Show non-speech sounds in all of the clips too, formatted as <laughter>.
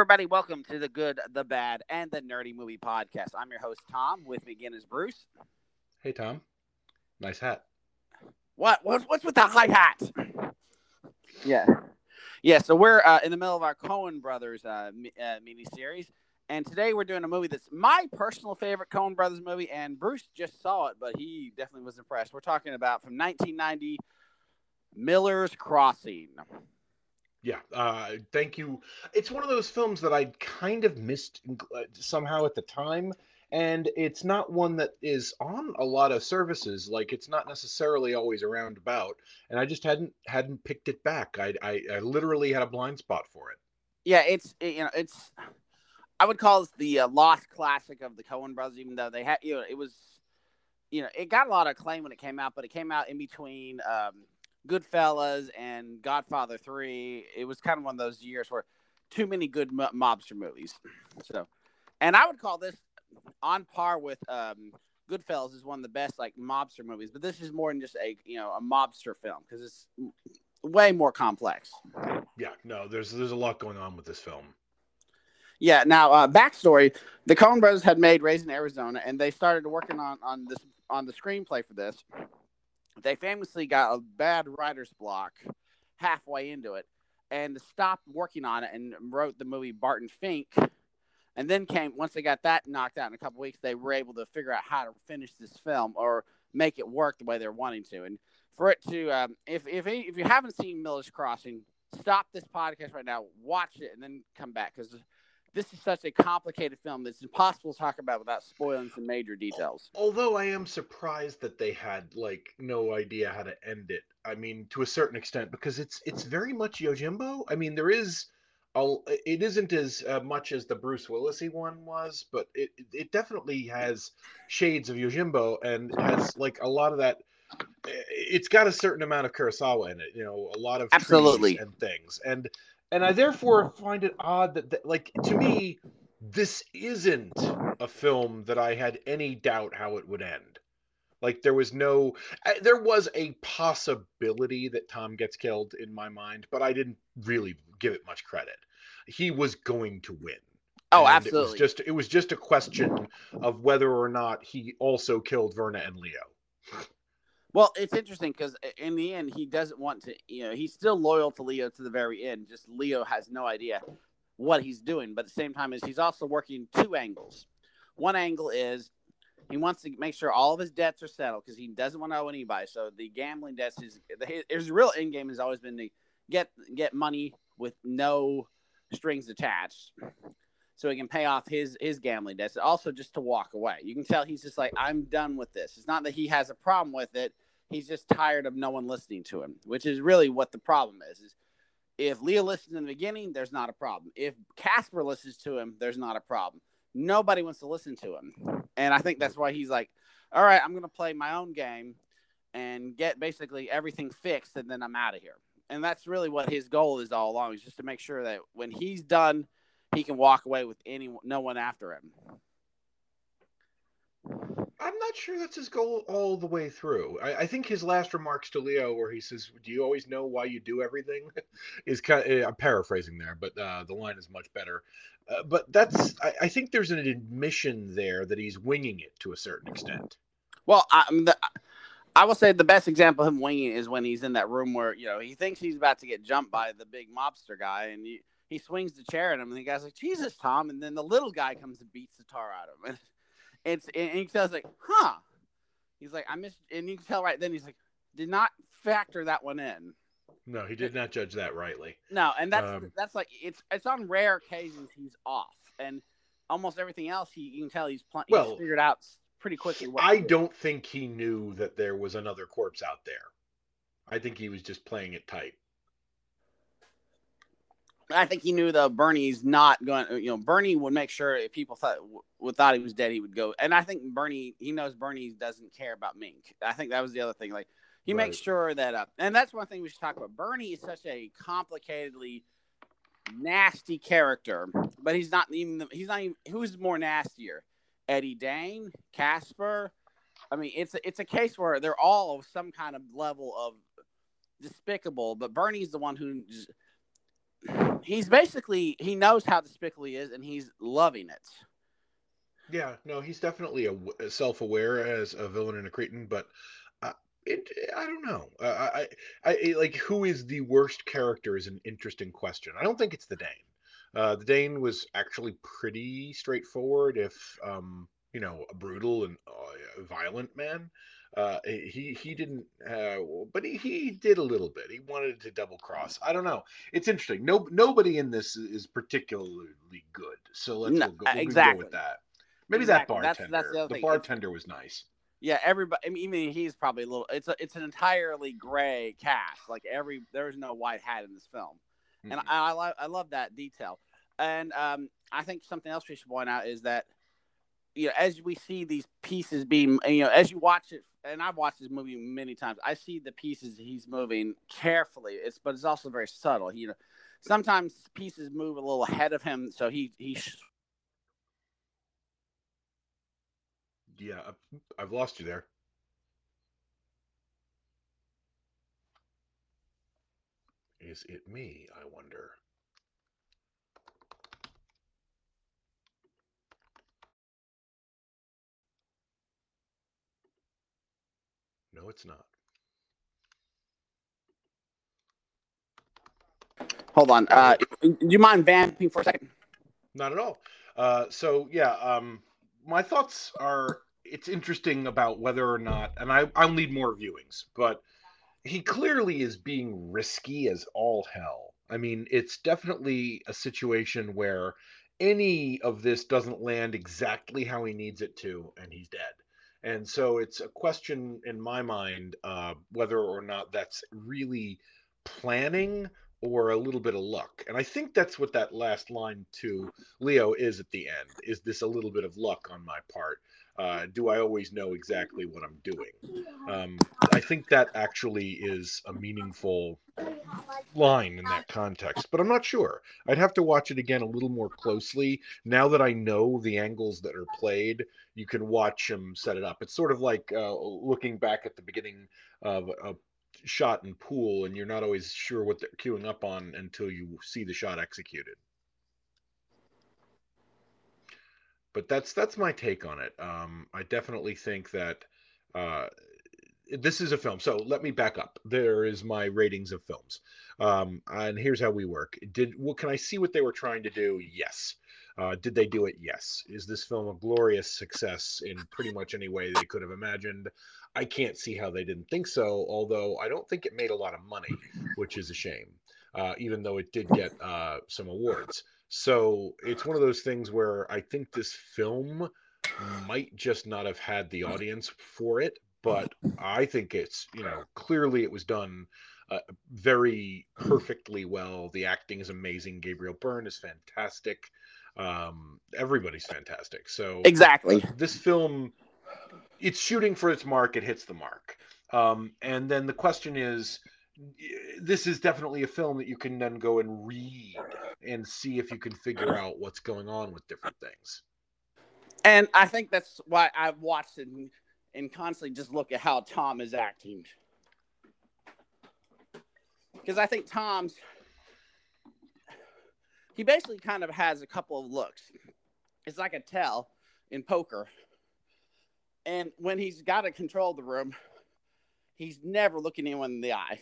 everybody. Welcome to the Good, the Bad, and the Nerdy Movie Podcast. I'm your host, Tom. With me again is Bruce. Hey, Tom. Nice hat. What? What what's with the high hat? Yeah. Yeah, so we're uh, in the middle of our Coen Brothers uh, mi- uh, mini series, and today we're doing a movie that's my personal favorite Coen Brothers movie, and Bruce just saw it, but he definitely was impressed. We're talking about from 1990, Miller's Crossing. Yeah. Uh, thank you. It's one of those films that I kind of missed uh, somehow at the time. And it's not one that is on a lot of services. Like it's not necessarily always around about. And I just hadn't hadn't picked it back. I I, I literally had a blind spot for it. Yeah, it's you know it's I would call this the uh, lost classic of the Coen Brothers, even though they had you know it was you know it got a lot of acclaim when it came out, but it came out in between um, Goodfellas and Godfather Three. It was kind of one of those years where too many good mo- mobster movies. <clears throat> So, and I would call this on par with um, Goodfellas is one of the best like mobster movies, but this is more than just a you know a mobster film because it's way more complex. Yeah. No, there's there's a lot going on with this film. Yeah. Now, uh, backstory: the Coen Brothers had made Raising Arizona, and they started working on on this on the screenplay for this. They famously got a bad writer's block halfway into it, and stopped working on it and wrote the movie Barton Fink. And then came once they got that knocked out in a couple weeks, they were able to figure out how to finish this film or make it work the way they're wanting to. And for it to, um, if if if you haven't seen Miller's Crossing, stop this podcast right now, watch it, and then come back because this is such a complicated film it's impossible to talk about without spoiling some major details. Although I am surprised that they had like no idea how to end it. I mean, to a certain extent, because it's it's very much Yojimbo. I mean, there is, a, it isn't as uh, much as the Bruce Willisy one was, but it it- it definitely has shades of Yojimbo and has like a lot of that. It's got a certain amount of Kurosawa in it, you know, a lot of Absolutely. and things, and and I therefore find it odd that, that like to me, this isn't a film that I had any doubt how it would end. Like there was no, there was a possibility that Tom gets killed in my mind, but I didn't really give it much credit. He was going to win. Oh, And It was absolutely. just it was just a question of whether or not he also killed Verna and Leo. Well, it's interesting because in the end, he doesn't want to. You know, he's still loyal to Leo to the very end. Just Leo has no idea what he's doing, but at the same time, is he's also working two angles. One angle is he wants to make sure all of his debts are settled because he doesn't want to owe anybody. So the gambling debts is his, real end game has always been to get get money with no strings attached, so he can pay off his his gambling debts. Also, just to walk away. You can tell he's just like I'm done with this. It's not that he has a problem with it. He's just tired of no one listening to him, which is really what the problem is. Is if Leo listens in the beginning, there's not a problem. If Caspar listens to him, there's not a problem. Nobody wants to listen to him, and I think that's why he's like, "All right, I'm going to play my own game and get basically everything fixed, and then I'm out of here." And that's really what his goal is all along, is just to make sure that when he's done, he can walk away with any no one after him. I'm not sure that's his goal all the way through. I, I think his last remarks to Leo, where he says, "Do you always know why you do everything?" <laughs> is kind. Of, I'm paraphrasing there, but uh, the line is much better. Uh, but that's. I, I think there's an admission there that he's winging it to a certain extent. Well, I, the, I will say the best example of him winging is when he's in that room where you know he thinks he's about to get jumped by the big mobster guy, and he, he swings the chair at him, and the guy's like, "Jesus, Tom!" And then the little guy comes and beats the tar out of him, <laughs> and it's and he says like, "Huh?" He's like, "I missed," and you can tell right then he's like, "Did not factor that one in." No, he did not judge that rightly. No, and that's Um, that's like it's it's on rare occasions he's off, and almost everything else he you can tell he's, pl- Well, he's figured out pretty quickly. What I don't think he knew that there was another corpse out there. I think he was just playing it tight. I think he knew though Bernie's not going. You know, Bernie would make sure if people thought w- thought he was dead, he would go. And I think Bernie, he knows Bernie doesn't care about Mink. I think that was the other thing. Like he makes sure that, uh, and that's one thing we should talk about. Bernie is such a complicatedly nasty character, but he's not even. The, he's not even. Who's more nastier, Eddie Dane, Caspar? I mean, it's a, it's a case where they're all some kind of level of despicable, but Bernie's the one who just, he's basically he knows how despicable he is, and he's loving it. Yeah, no, he's definitely a, self-aware as a villain and a cretin, but uh, it, I don't know. Uh, I, I, like who is the worst character is an interesting question. I don't think it's the Dane. Uh, the Dane was actually pretty straightforward, if um, you know, a brutal and uh, violent man. Uh, he he didn't, uh, but he, he did a little bit. He wanted to double cross. I don't know. It's interesting. No nobody in this is particularly good. So let's No, we'll go, we'll exactly. go with that. Maybe Exactly. that That's- bartender. that's the the thing. It's- bartender was nice. Yeah, everybody. I mean, even he's probably a little. It's a, it's an entirely gray cast. Like every there's no white hat in this film, and Mhm. I I, lo- I love that detail. And um, I think something else we should point out is that you know as we see these pieces being you know as you watch it, and I've watched this movie many times. I see the pieces he's moving carefully. It's but it's also very subtle. You know, sometimes pieces move a little ahead of him, so he he yeah, I've lost you there. Is it me? I wonder. It's not. hold on. Uh, do you mind vamping for a second? Not at all. Uh, so yeah, um, my thoughts are it's interesting about whether or not, and I I'll need more viewings, but he clearly is being risky as all hell. I mean, it's definitely a situation where any of this doesn't land exactly how he needs it to, and he's dead. And so it's a question in my mind uh, whether or not that's really planning or a little bit of luck. And I think that's what that last line to Leo is at the end. Is this a little bit of luck on my part? Uh, do I always know exactly what I'm doing? Um, I think that actually is a meaningful line in that context, but I'm not sure. I'd have to watch it again a little more closely. Now that I know the angles that are played, you can watch them set it up. It's sort of like uh, looking back at the beginning of a shot in pool, and you're not always sure what they're queuing up on until you see the shot executed. But that's that's my take on it. Um, I definitely think that uh, this is a film. So let me back up. There is my ratings of films, um, and here's how we work. Did well, can I see what they were trying to do? Yes. Uh, did they do it? Yes. Is this film a glorious success in pretty much any way they could have imagined? I can't see how they didn't think so. Although I don't think it made a lot of money, which is a shame. Uh, even though it did get uh, some awards. So it's one of those things where I think this film might just not have had the audience for it, but I think it's you know clearly it was done uh, very perfectly well. The acting is amazing. Gabriel Byrne is fantastic. Um, everybody's fantastic. So Exactly. this film, it's shooting for its mark. It hits the mark. Um, and then the question is, this is definitely a film that you can then go and read and see if you can figure out what's going on with different things. And I think that's why I've watched it and, and constantly just look at how Tom is acting. Because I think Tom's, he basically kind of has a couple of looks. It's like a tell in poker. And when he's got to control the room, he's never looking anyone in the eye.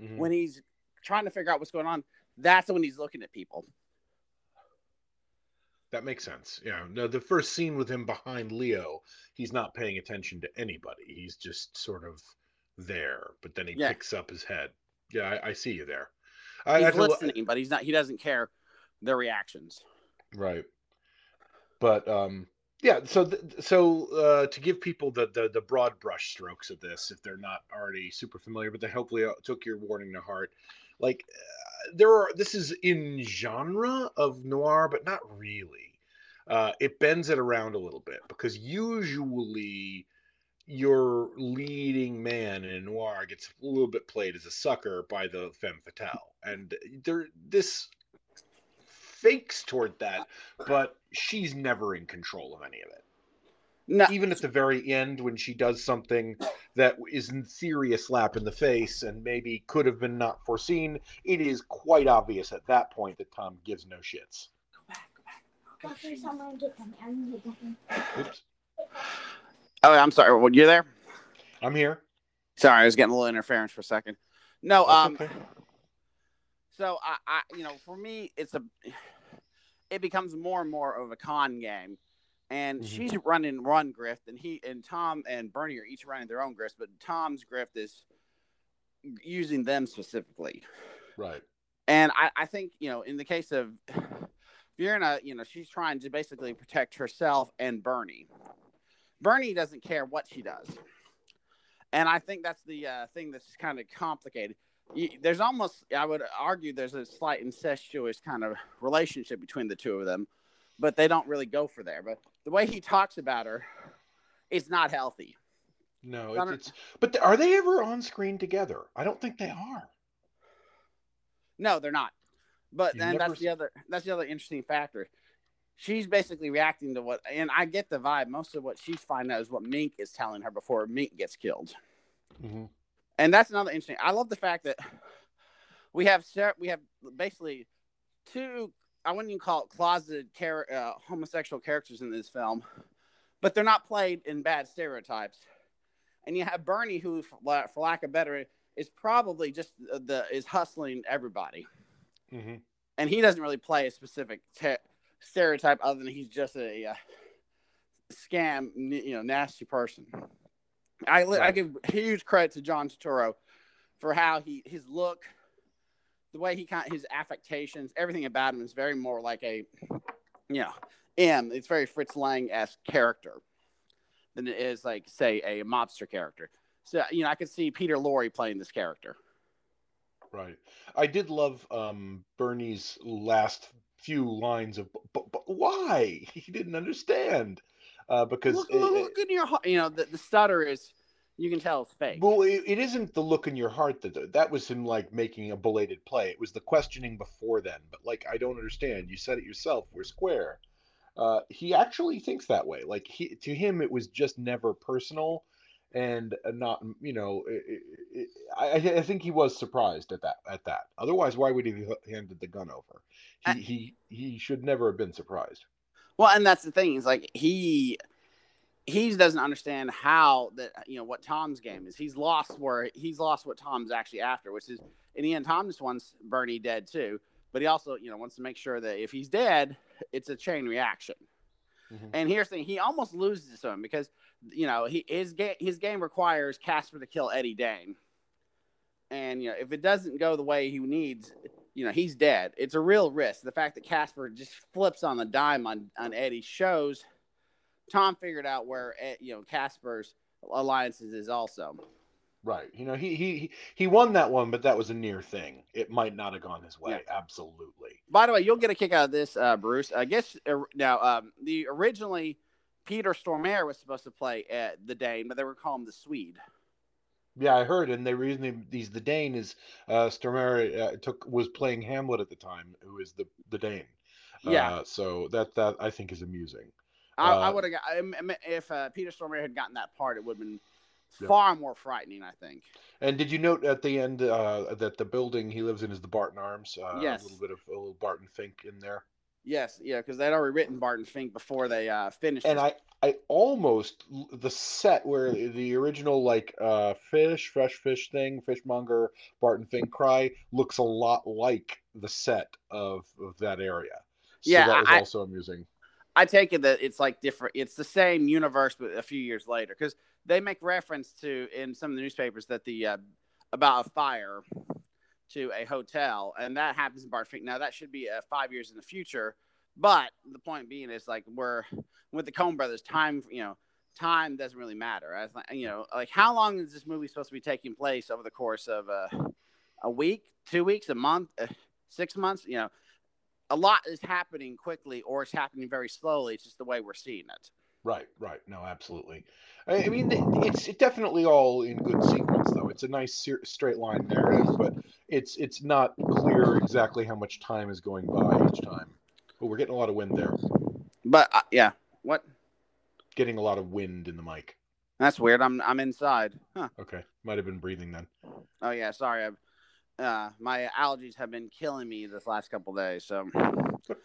Mhm. When he's trying to figure out what's going on, that's when he's looking at people. That makes sense. Yeah. No, the first scene with him behind Leo, he's not paying attention to anybody. He's just sort of there, but then he Yeah. picks up his head. Yeah, I, I see you there. I, He's I listening, but he's not. He doesn't care their reactions. Right. But um yeah, so th- so uh, to give people the, the the broad brush strokes of this, if they're not already super familiar, but they hopefully uh, took your warning to heart. Like uh, there are, this is in genre of noir, but not really. Uh, it bends it around a little bit because usually your leading man in noir gets a little bit played as a sucker by the femme fatale, and there this fakes toward that, but she's never in control of any of it. No, even at the very end when she does something that is in theory a slap in the face and maybe could have been not foreseen, it is quite obvious at that point that Tom gives no shits. go back, go back. Go for someone and get them. I'm gonna get them. Oops. Oh, I'm sorry. Well, you're there. I'm here. Sorry, I was getting a little interference for a second. No, That's um, okay. so I, I, you know, for me, it's a, it becomes more and more of a con game, and Mhm. she's running one grift, and he and Tom and Bernie are each running their own grift, but Tom's grift is using them specifically, Right. and I, I think you know, in the case of Fiona, you know, she's trying to basically protect herself and Bernie. Bernie doesn't care what she does. And I think that's the uh, thing that's kind of complicated. You, there's almost, I would argue, there's a slight incestuous kind of relationship between the two of them, but they don't really go for there. But the way he talks about her is not healthy. No, it's, it's but are they ever on screen together? I don't think they are. No, they're not. But You then that's the other that's the other interesting factor. She's basically reacting to what, and I get the vibe. Most of what she's finding out is what Mink is telling her before Mink gets killed. Mhm. And that's another interesting. I love the fact that <sighs> we have we have basically two. I wouldn't even call it closeted char- uh, homosexual characters in this film, but they're not played in bad stereotypes. And you have Bernie, who, for lack of better, is probably just the, is hustling everybody, Mhm. and he doesn't really play a specific te- stereotype other than he's just a uh, scam, you know, nasty person. I li- I give huge credit to John Turturro for how he his look, the way he kind his affectations, everything about him is very more like a, you know, M. It's very Fritz Lang esque character than it is like say a mobster character. So you know, I could see Peter Lorre playing this character. Right. I did love um Bernie's last few lines of but, but why? <laughs> He didn't understand. Uh because Look, it- look, in your heart. You know, the, the stutter is you can tell it's fake. Well, it, it isn't the look in your heart that that was him like making a belated play. It was the questioning before then. But like, I don't understand. You said it yourself. We're square. Uh, he actually thinks that way. Like he to him, it was just never personal, and uh, not you know. It, it, I, I think he was surprised at that. At that. Otherwise, why would he have handed the gun over? He I- he he should never have been surprised. Well, and that's the thing is like he he doesn't understand how that you know what Tom's game is. He's lost where he's lost what Tom's actually after, which is in the end, Tom just wants Bernie dead too. But he also you know wants to make sure that if he's dead, it's a chain reaction. Mhm. And here's the thing: he almost loses to him because you know he his game his game requires Caspar to kill Eddie Dane, and you know if it doesn't go the way he needs, you know he's dead. It's a real risk. The fact that Caspar just flips on the dime on on Eddie shows Tom figured out where eh, you know Caspar's alliances is also. Right. You know, he he he- won that one, but that was a near thing. It might not have gone his way. Absolutely. By the way, you'll get a kick out of this, uh, Bruce. I guess uh, now um, the originally Peter Stormare was supposed to play at the Dane, but they were calling the Swede. Yeah, I heard, and the reason he's the Dane is uh, Stormare uh, took was playing Hamlet at the time, who is the the Dane. Yeah, Uh, so that that I think is amusing. I, I uh, would have got if uh, Peter Stormare had gotten that part, it would have been Yeah. far more frightening. I think. And did you note at the end uh, that the building he lives in is the Barton Arms? Uh, Yes. A little bit of a little Barton Fink in there. Yes, yeah, because they'd already written Barton Fink before they uh, finished. And this. I I almost the set where the original like uh, fish fresh fish thing fishmonger Barton Fink cry looks a lot like the set of, of that area. So Yeah, that was I- also amusing. I take it that it's like different. It's the same universe, but a few years later, because they make reference to in some of the newspapers that the uh, about a fire to a hotel, and that happens in Barfink. Now that should be uh, five years in the future, but the point being is like we're with the Coen Brothers, time you know, time doesn't really matter. As like, you know, like how long is this movie supposed to be taking place over the course of uh, a week, two weeks, a month, uh, six months? You know, a lot is happening quickly or it's happening very slowly. It's just the way we're seeing it. Right, right. No, absolutely. I, I mean, it's it definitely all in good sequence, though. It's a nice ser- straight line narrative, but it's it's not clear exactly how much time is going by each time. But we're getting a lot of wind there. But uh, yeah, what? getting a lot of wind in the mic. That's weird. I'm I'm inside. Huh. Okay, might have been breathing then. Oh yeah, sorry. I've, uh, my allergies have been killing me this last couple days. So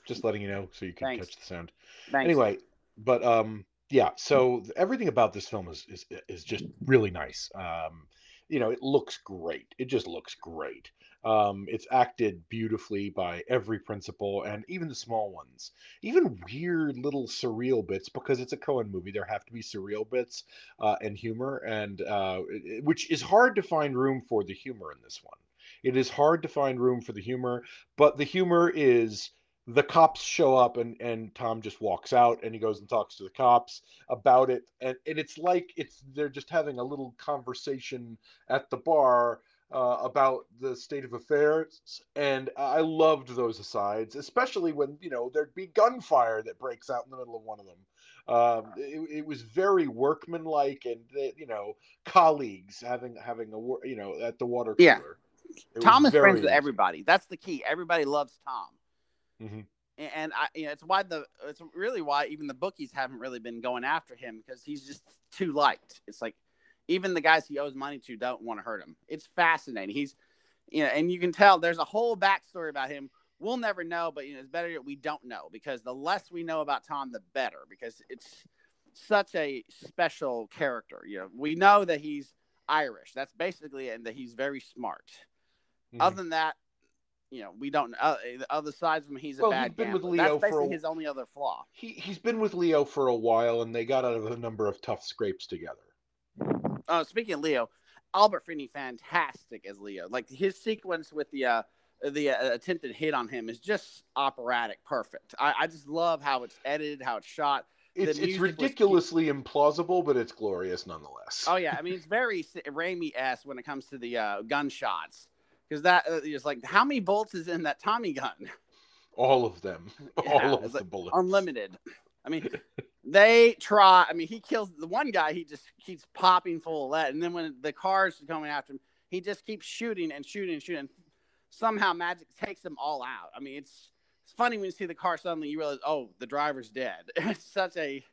Just letting you know so you can Thanks. catch the sound. thanks. Anyway, but um, yeah. So everything about this film is is is just really nice. Um, you know, it looks great. It just looks great. Um, it's acted beautifully by every principal and even the small ones. Even weird little surreal bits because it's a Coen movie. There have to be surreal bits uh, and humor, and uh, which is hard to find room for the humor in this one. It is hard to find room for the humor, but the humor is the cops show up and and Tom just walks out and he goes and talks to the cops about it and, and it's like it's they're just having a little conversation at the bar uh, about the state of affairs and I loved those asides especially when you know there'd be gunfire that breaks out in the middle of one of them um, it, it was very workmanlike and they, you know colleagues having having a you know at the water cooler Yeah. It Tom is friends with everybody. That's the key. Everybody loves Tom. Mhm. A- And I, you know, it's why the it's really why even the bookies haven't really been going after him because he's just too liked. It's like even the guys he owes money to don't want to hurt him. It's fascinating. He's, you know, and you can tell there's a whole backstory about him. We'll never know, but you know, it's better that we don't know because the less we know about Tom, the better because it's such a special character. You know, we know that he's Irish. That's basically it, and that he's very smart. Mhm. Other than that, you know, we don't. Uh, the other sides from him, he's a Well, bad he's been with. Leo That's for basically a- his only other flaw. he he's been with Leo for a while, and they got out of a number of tough scrapes together. Oh, speaking of Leo, Albert Finney, fantastic as Leo. Like his sequence with the uh, the uh, attempted hit on him is just operatic, perfect. I, I just love how it's edited, how it's shot. It's it's ridiculously implausible, but it's glorious nonetheless. Oh yeah, I mean it's very S- Raimi esque when it comes to the uh, gunshots because that uh, is like how many bolts is in that Tommy gun? All of them, <laughs> Yeah, all of the like bullets. unlimited. I mean, they try. I mean, he kills the one guy. He just keeps popping full of lead, and then when the cars are coming after him, he just keeps shooting and shooting and shooting. Somehow, magic takes them all out. I mean, it's it's funny when you see the car suddenly you realize, oh, the driver's dead. <laughs> It's such a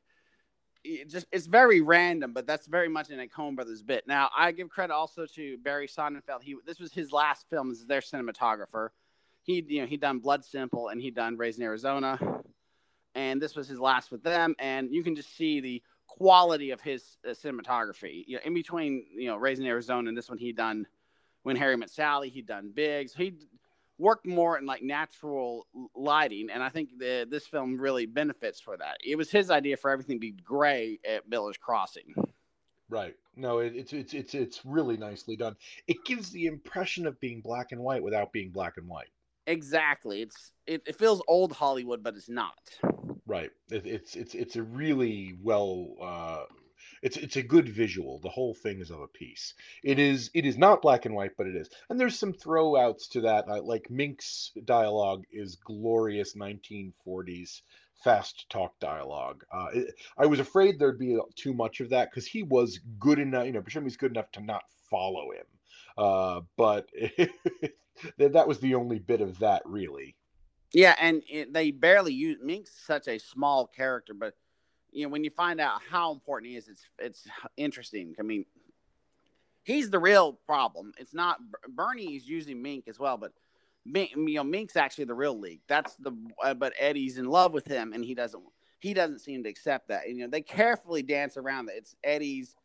it just it's very random, but that's very much in a Coen Brothers bit. Now, I give credit also to Barry Sonnenfeld. He this was his last film as their cinematographer. He you know he done Blood Simple and he done Raising Arizona, and this was his last with them. And you can just see the quality of his uh, cinematography. You know, in between you know Raising Arizona and this one, he'd done When Harry Met Sally. he'd done Biggs. He worked more in like natural lighting, and I think the, this film really benefits for that. It was his idea for everything to be gray at Miller's Crossing. Right. No, it, it's it's it's it's really nicely done. It gives the impression of being black and white without being black and white. Exactly. It's it, it feels old Hollywood, but it's not. Right. It, it's it's it's a really well. Uh, it's it's a good visual. The whole thing is of a piece. It is it is not black and white, but it is. And there's some throwouts to that. Uh, like Mink's dialogue is glorious 1940s fast talk dialogue. Uh, it, I was afraid there'd be too much of that because he was good enough. You know, Buscemi's good enough to not follow him. Uh, but <laughs> that that was the only bit of that really. Yeah, and it, they barely use Mink's such a small character, but you know when you find out how important he is, it's it's interesting. I mean, he's the real problem. It's not Bernie is using Mink as well, but Mink, you know Mink's actually the real leak. That's the uh, but Eddie's in love with him, and he doesn't he doesn't seem to accept that. And, you know they carefully dance around that. It's Eddie's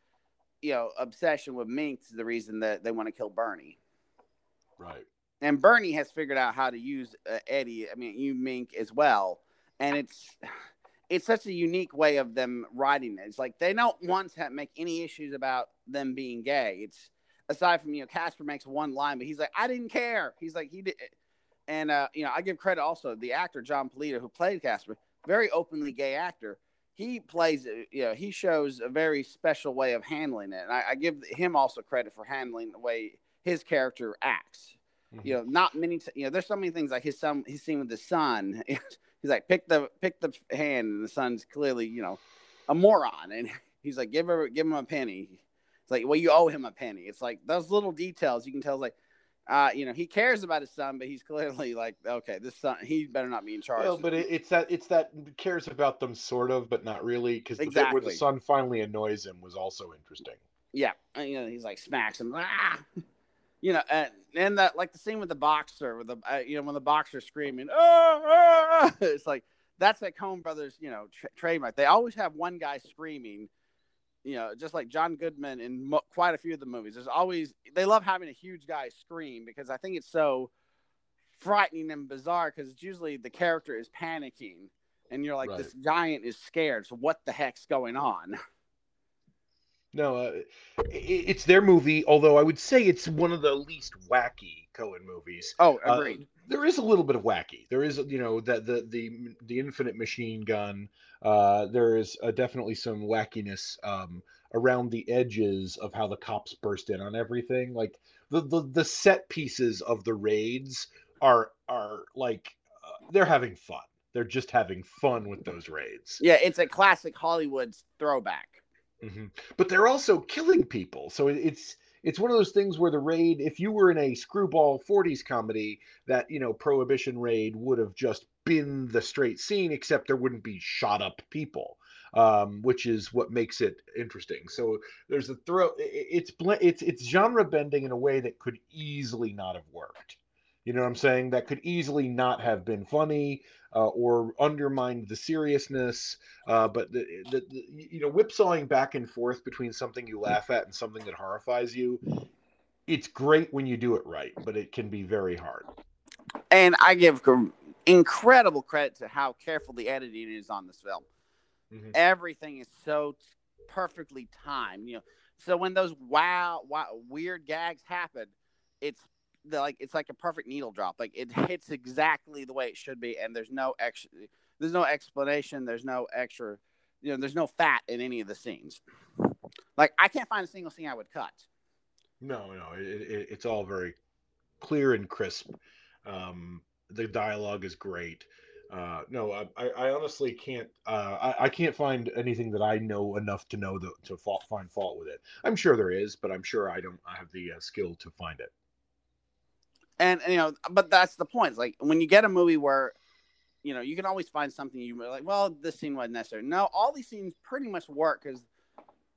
you know obsession with Mink is the reason that they want to kill Bernie Right. And Bernie has figured out how to use uh, Eddie. I mean, you Mink as well, and it's it's such a unique way of them writing it. It's like they don't once have, make any issues about them being gay. It's aside from you know Caspar makes one line, but he's like, I didn't care. He's like he did, and uh, you know I give credit also the actor Jon Polito who played Caspar, very openly gay actor. He plays, uh, you know, he shows a very special way of handling it, and I, I give him also credit for handling the way his character acts you know, not many. T- you know, there's so many things like his son. He's seen with his son. <laughs> He's like, pick the pick the hand, and the son's clearly, you know, a moron. And <laughs> he's like, give her, give him a penny. It's like, well, you owe him a penny. It's like those little details you can tell. Like, uh, you know, he cares about his son, but he's clearly like, okay, this son, he better not be in charge. Well, but it, it's that it's that cares about them sort of, but not really, because the bit where the son finally annoys him was also interesting. yeah, and, you know, he's like smacks him, ah! <laughs> you know, and, and that like the scene with the boxer, with the uh, you know when the boxer's screaming, ah, ah! <laughs> it's like that's that Coen Brothers, you know, tra- trademark. They always have one guy screaming. You know, just like John Goodman in mo- quite a few of the movies. There's always they love having a huge guy scream because I think it's so frightening and bizarre because it's usually the character is panicking and you're like Right. this giant is scared. So what the heck's going on? <laughs> No, uh, i it's their movie. Although I would say it's one of the least wacky Coen movies. Oh, Uh, there is a little bit of wacky. There is, you know, that the the, the infinite machine gun. Uh, there is uh, definitely some wackiness um, around the edges of how the cops burst in on everything. Like the the, the set pieces of the raids are are like uh, they're having fun. They're just having fun with those raids. yeah, it's a classic Hollywood throwback. Hmm But they're also killing people. So it's it's one of those things where the raid, if you were in a screwball 40s comedy, that you know prohibition raid would have just been the straight scene, except there wouldn't be shot up people, um, which is what makes it interesting. So there's a throw. It's it's it's genre bending in a way that could easily not have worked. You know what I'm saying? That could easily not have been funny uh, or undermined the seriousness. Uh, but the, the, the you know whipsawing back and forth between something you laugh at and something that horrifies you, it's great when you do it right, but it can be very hard. And I give incredible credit to how careful the editing is on this film. Mhm. Everything is so t- perfectly timed. You know, so when those wow, wow weird gags happen, it's the, like it's like a perfect needle drop. Like it hits exactly the way it should be, and there's no extra, there's no explanation, there's no extra, you know, there's no fat in any of the scenes. Like I can't find a single scene I would cut. No, no, it, it, it's all very clear and crisp. Um, the dialogue is great. Uh, no, I, I honestly can't. Uh, I, I can't find anything that I know enough to know the, to find fault with it. I'm sure there is, but I'm sure I don't. I have the uh, skill to find it. And you know but that's the point. Like when you get a movie where you know you can always find something you like well this scene wasn't necessary. No all these scenes pretty much work because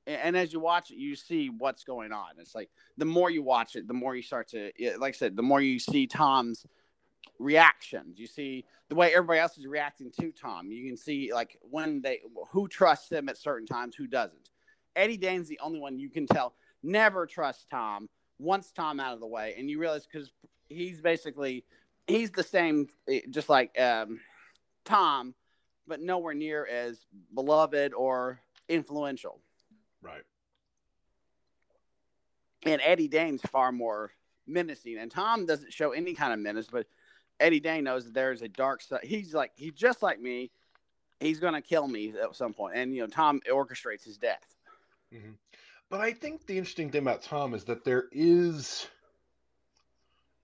and as you watch it you see what's going on. It's like the more you watch it the more you start to like i said the more you see tom's reactions. You see the way everybody else is reacting to tom. You can see like when they who trusts him at certain times who doesn't. Eddie dane's the only one you can tell never trust tom once tom out of the way and you realize because he's basically he's the same eh, just like um, tom but nowhere near as beloved or influential. Right. and eddie dane's far more menacing. And tom doesn't show any kind of menace but eddie dane knows that there's a dark side he's like he's just like me he's gonna kill me at some point. And you know tom orchestrates his death. But I think the interesting thing about Tom is that there is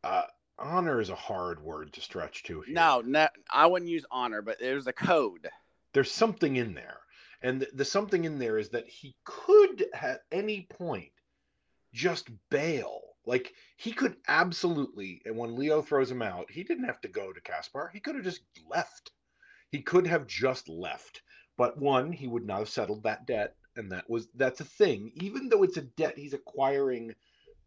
uh, honor is a hard word to stretch to here. no, no i wouldn't use honor but there's a code there's something in there, and the, the something in there is that he could at any point just bail. Like he could absolutely, and when Leo throws him out, he didn't have to go to Caspar. He could have just left. He could have just left. But one, he would not have settled that debt, and that was that's a thing. Even though it's a debt he's acquiring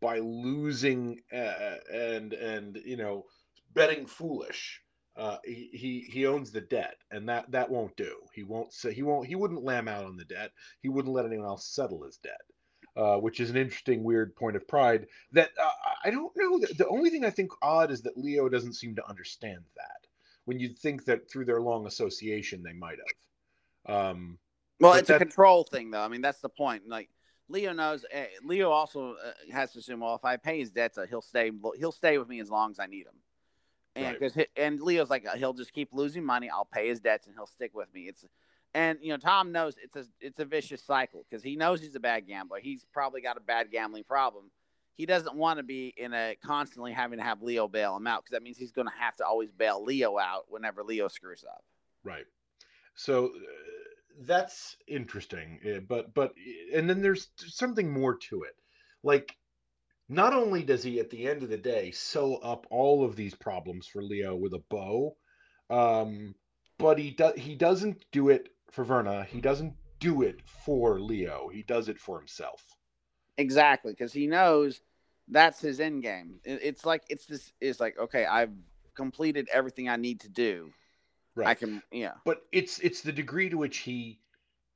by losing uh, and and you know betting foolish. Uh, he, he he owns the debt, and that that won't do. He won't say he won't he wouldn't lamb out on the debt. He wouldn't let anyone else settle his debt, uh, which is an interesting, weird point of pride. That uh, I don't know. The, the only thing I think odd is that Leo doesn't seem to understand that. When you'd think that through their long association they might have. Um, Well, it's a control thing, though. I mean, that's the point. Like Leo knows. Uh, Leo also uh, has to assume, well, if I pay his debts, uh, he'll stay. He'll stay with me as long as I need him. And Right. because and Leo's like uh, he'll just keep losing money. I'll pay his debts and he'll stick with me. It's and you know Tom knows it's a it's a vicious cycle because he knows he's a bad gambler. He's probably got a bad gambling problem. He doesn't want to be in a constantly having to have Leo bail him out because that means he's going to have to always bail Leo out whenever Leo screws up. Right. So uh, that's interesting, uh, but but and then there's something more to it. Like not only does he at the end of the day sew up all of these problems for Leo with a bow, um, but he does he doesn't do it for Verna. He doesn't do it for Leo. He does it for himself. Exactly, because he knows that's his end game. It's like it's this. is like okay, I've completed everything I need to do. I can, yeah, but it's it's the degree to which he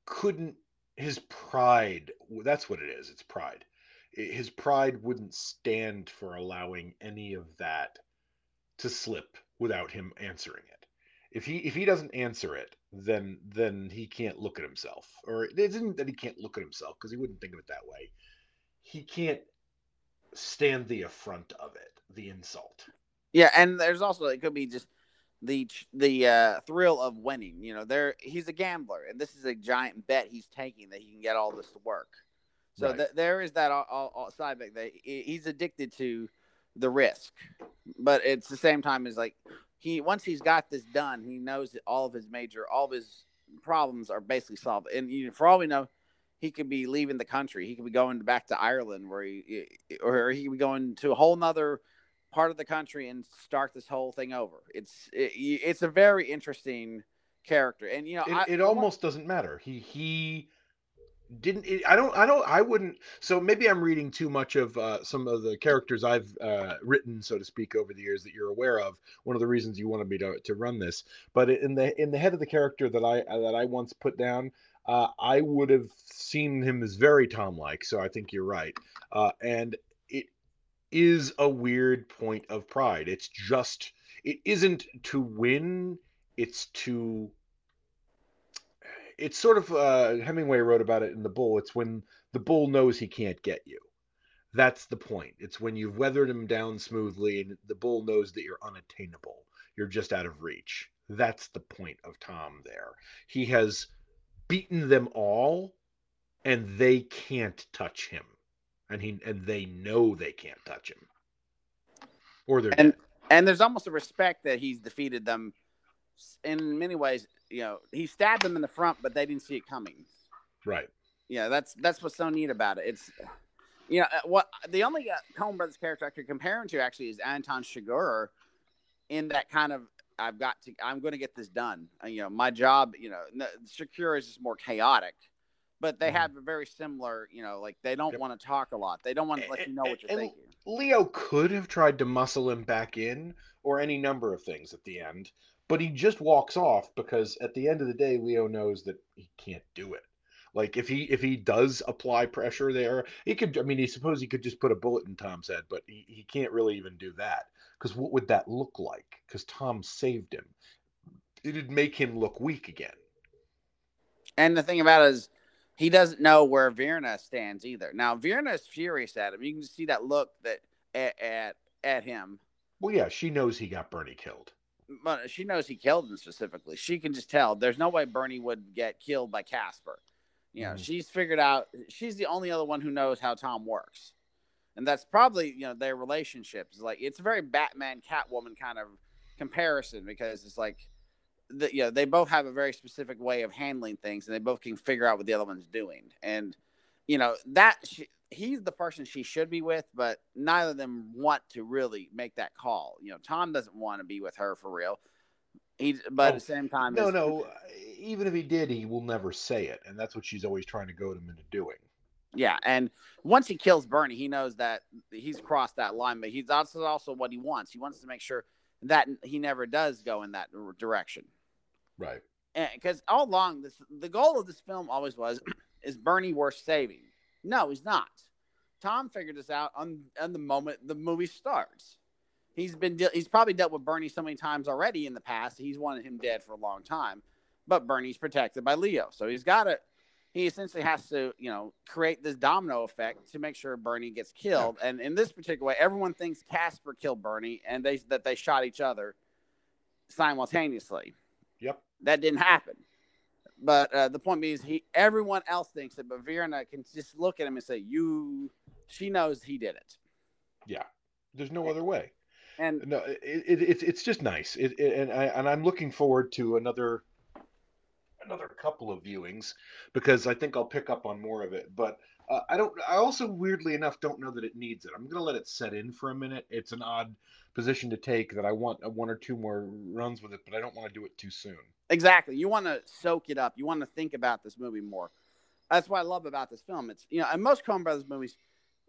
couldn't his pride that's what it is it's pride. His pride wouldn't stand for allowing any of that to slip without him answering it. If he if he doesn't answer it then then he can't look at himself. Or it isn't that he can't look at himself because he wouldn't think of it that way. He can't stand the affront of it the insult. Yeah. And there's also it could be just the the uh, thrill of winning. You know, there he's a gambler, and this is a giant bet he's taking that he can get all this to work. So Right. th- there is that all, all, all side back that he's addicted to the risk, but it's the same time as like he once he's got this done, he knows that all of his major all of his problems are basically solved. And you know, for all we know, he could be leaving the country. He could be going back to Ireland, where he or he could be going to a whole nother part of the country and start this whole thing over. It's it, it's a very interesting character, and you know, it, I, it I want- almost doesn't matter. He he didn't. It, I don't. I don't. I wouldn't. So maybe I'm reading too much of uh, some of the characters I've uh, written, so to speak, over the years that you're aware of. One of the reasons you wanted me to to run this, but in the in the head of the character that I that I once put down. Uh, I would have seen him as very Tom-like, so I think you're right. Uh, and is a weird point of pride. It's just it isn't to win; it's to it's sort of uh, Hemingway wrote about it in the bull. It's when the bull knows he can't get you. That's the point. It's when you've weathered him down smoothly and the bull knows that you're unattainable. You're just out of reach. That's the point of Tom there. He has beaten them all and they can't touch him. And he and they know they can't touch him. Or they're and dead. and there's almost a respect that he's defeated them. In many ways, you know, he stabbed them in the front, but they didn't see it coming. right. Yeah, that's that's what's so neat about it. It's you know uh, what the only uh, Coen Brothers character I could compare him to actually is Anton Chigurh in that kind of I've got to I'm going to get this done. Uh, you know, my job. You know, no, Chigurh is just more chaotic, but they Mhm. have a very similar. You know, like they don't Yep. want to talk a lot. They don't want to let you know what you're And- thinking. Leo could have tried to muscle him back in or any number of things at the end, but he just walks off because at the end of the day Leo knows that he can't do it. Like if he if he does apply pressure there, he could I mean he suppose he could just put a bullet in Tom's head, but he, he can't really even do that. Because what would that look like? Because Tom saved him. It'd make him look weak again. And the thing about it is, he doesn't know where Verna stands either. Now Verna is furious at him. You can see that look that at at, at him. Well yeah, she knows he got Bernie killed. But she knows he killed him specifically. She can just tell. There's no way Bernie would get killed by Caspar. You know, Mhm. she's figured out. She's the only other one who knows how Tom works, and that's probably you know their relationship is like it's a very Batman Catwoman kind of comparison because it's like the, you know they both have a very specific way of handling things and they both can figure out what the other one's doing and you know that she, he's the person she should be with but neither of them want to really make that call you know tom doesn't want to be with her for real he but Oh, at the oh, same time No, no. Uh, even if he did, he will never say it, and that's what she's always trying to goad him into doing. yeah and once he kills bernie he knows that he's crossed that line but he's also also what he wants he wants to make sure that he never does go in that direction Right. because all along this the goal of this film always was <clears throat> is bernie worth saving? No he's not. Tom figured this out on, on the moment the movie starts. He's been de- he's probably dealt with bernie so many times already in the past he's wanted him dead for a long time but bernie's protected by leo. So he's got to he essentially has to you know create this domino effect to make sure bernie gets killed. And in this particular way everyone thinks caspar killed bernie and they that they shot each other simultaneously Yep. that didn't happen. But uh, the point being is, he everyone else thinks it, but Verna can just look at him and say, "You." She knows he did it, Yeah. There's no other way. and No, it, it, it's it's just nice. It, it, and I and I'm looking forward to another another couple of viewings because I think I'll pick up on more of it. But uh, I don't. I also weirdly enough don't know that it needs it. I'm gonna let it set in for a minute. It's an odd position to take that I want one or two more runs with it, but I don't want to do it too soon. Exactly. You want to soak it up. You want to think about this movie more. That's what I love about this film. It's you know, in most Coen Brothers movies,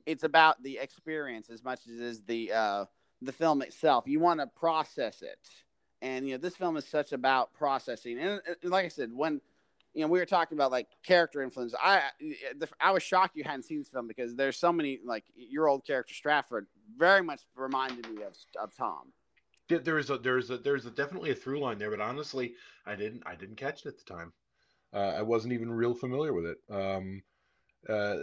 it's about the experience as much as it is the uh, the film itself. You want to process it, and you know, this film is such about processing. And, and like I said, when you know we were talking about like character influence, I I was shocked you hadn't seen this film because there's so many like your old character Stratford very much reminded me of of Tom. There's a there's a there's a definitely a through line there, but honestly, I didn't I didn't catch it at the time. Uh, I wasn't even real familiar with it. Um, uh,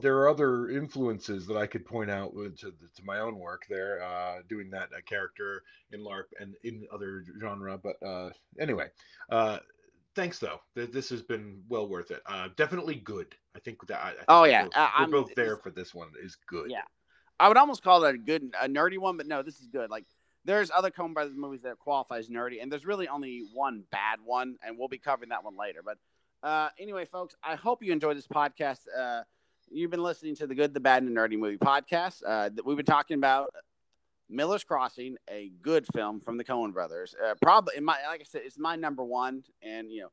there are other influences that I could point out to, to my own work there, uh, doing that uh, character in LARP and in other genre. But uh, anyway, uh, thanks though. This has been well worth it. Uh, definitely good. I think that. I, I think oh yeah, both, we're both there for this one. Is good. Yeah, I would almost call that a good, a nerdy one, but no, this is good. Like there's other Coen Brothers movies that qualify as nerdy, and there's really only one bad one, and we'll be covering that one later. But uh, anyway, folks, I hope you enjoyed this podcast. Uh, you've been listening to the Good, the Bad, and the Nerdy Movie podcast. Uh, that we've been talking about Miller's Crossing, a good film from the Coen Brothers. Uh, probably, in my like I said, it's my number one, and you know,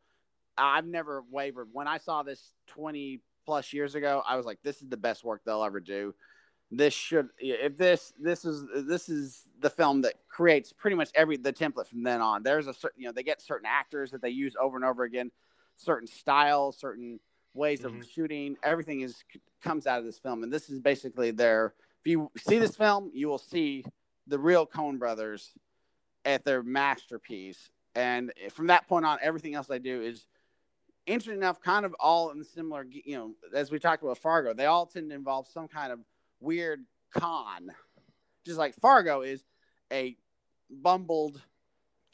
I've never wavered. When I saw this twenty plus years ago, I was like, this is the best work they'll ever do. This should, if this this is this is the film that creates pretty much every the template from then on. There's a certain, you know, they get certain actors that they use over and over again certain styles, certain ways mm-hmm. of shooting. Everything is comes out of this film, and this is basically their. If you see this film, you will see the real Coen brothers at their masterpiece, and from that point on, everything else they do is interesting enough, kind of all in similar. You know, as we talked about Fargo, they all tend to involve some kind of weird con, just like Fargo is a bumbled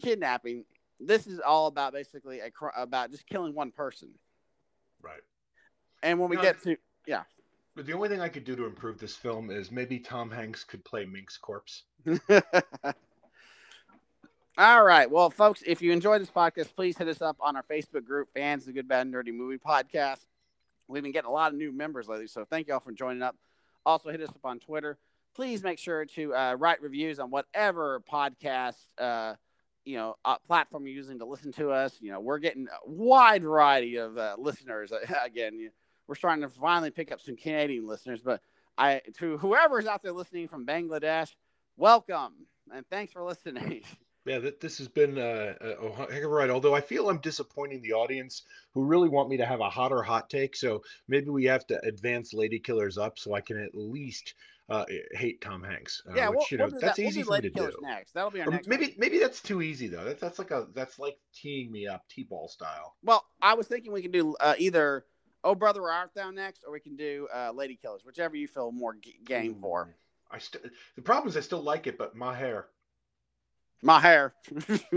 kidnapping this is all about basically a, about just killing one person. Right. And when we get to yeah. But the only thing I could do to improve this film is maybe Tom Hanks could play Mink's corpse. <laughs> All right. Well, folks, if you enjoyed this podcast, please hit us up on our Facebook group, Fans of the Good, Bad, and Nerdy Movie Podcast. We've been getting a lot of new members lately, so thank you all for joining up. Also, hit us up on Twitter. Please make sure to uh, write reviews on whatever podcast uh, you know uh, platform you're using to listen to us. You know, we're getting a wide variety of uh, listeners. <laughs> Again, we're starting to finally pick up some Canadian listeners. But I to whoever's out there listening from Bangladesh, welcome and thanks for listening. <laughs> Yeah, this has been uh, a heck of a ride. Although I feel I'm disappointing the audience who really want me to have a hotter hot take. So maybe we have to advance Lady Killers up so I can at least uh, hate Tom Hanks. Uh, yeah, which, we'll, you know we'll that's that. easy we'll for me to Killers do. Next, that'll be our or next. Maybe one. maybe that's too easy though. That's that's like a that's like teeing me up, t-ball style. Well, I was thinking we can do uh, either Oh Brother Art Thou next, or we can do uh, Lady Killers, whichever you feel more g- game Ooh. for. I still the problem is I still like it, but my hair. My hair.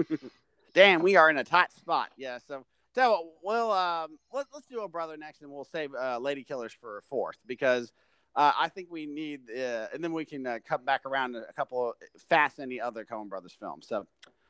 <laughs> Damn, we are in a tight spot. Yeah, so. So we'll um, let, us do a brother next, and we'll save uh, Lady Killers for fourth because uh, I think we need, uh, and then we can uh, come back around a couple of fast any other Coen Brothers films. So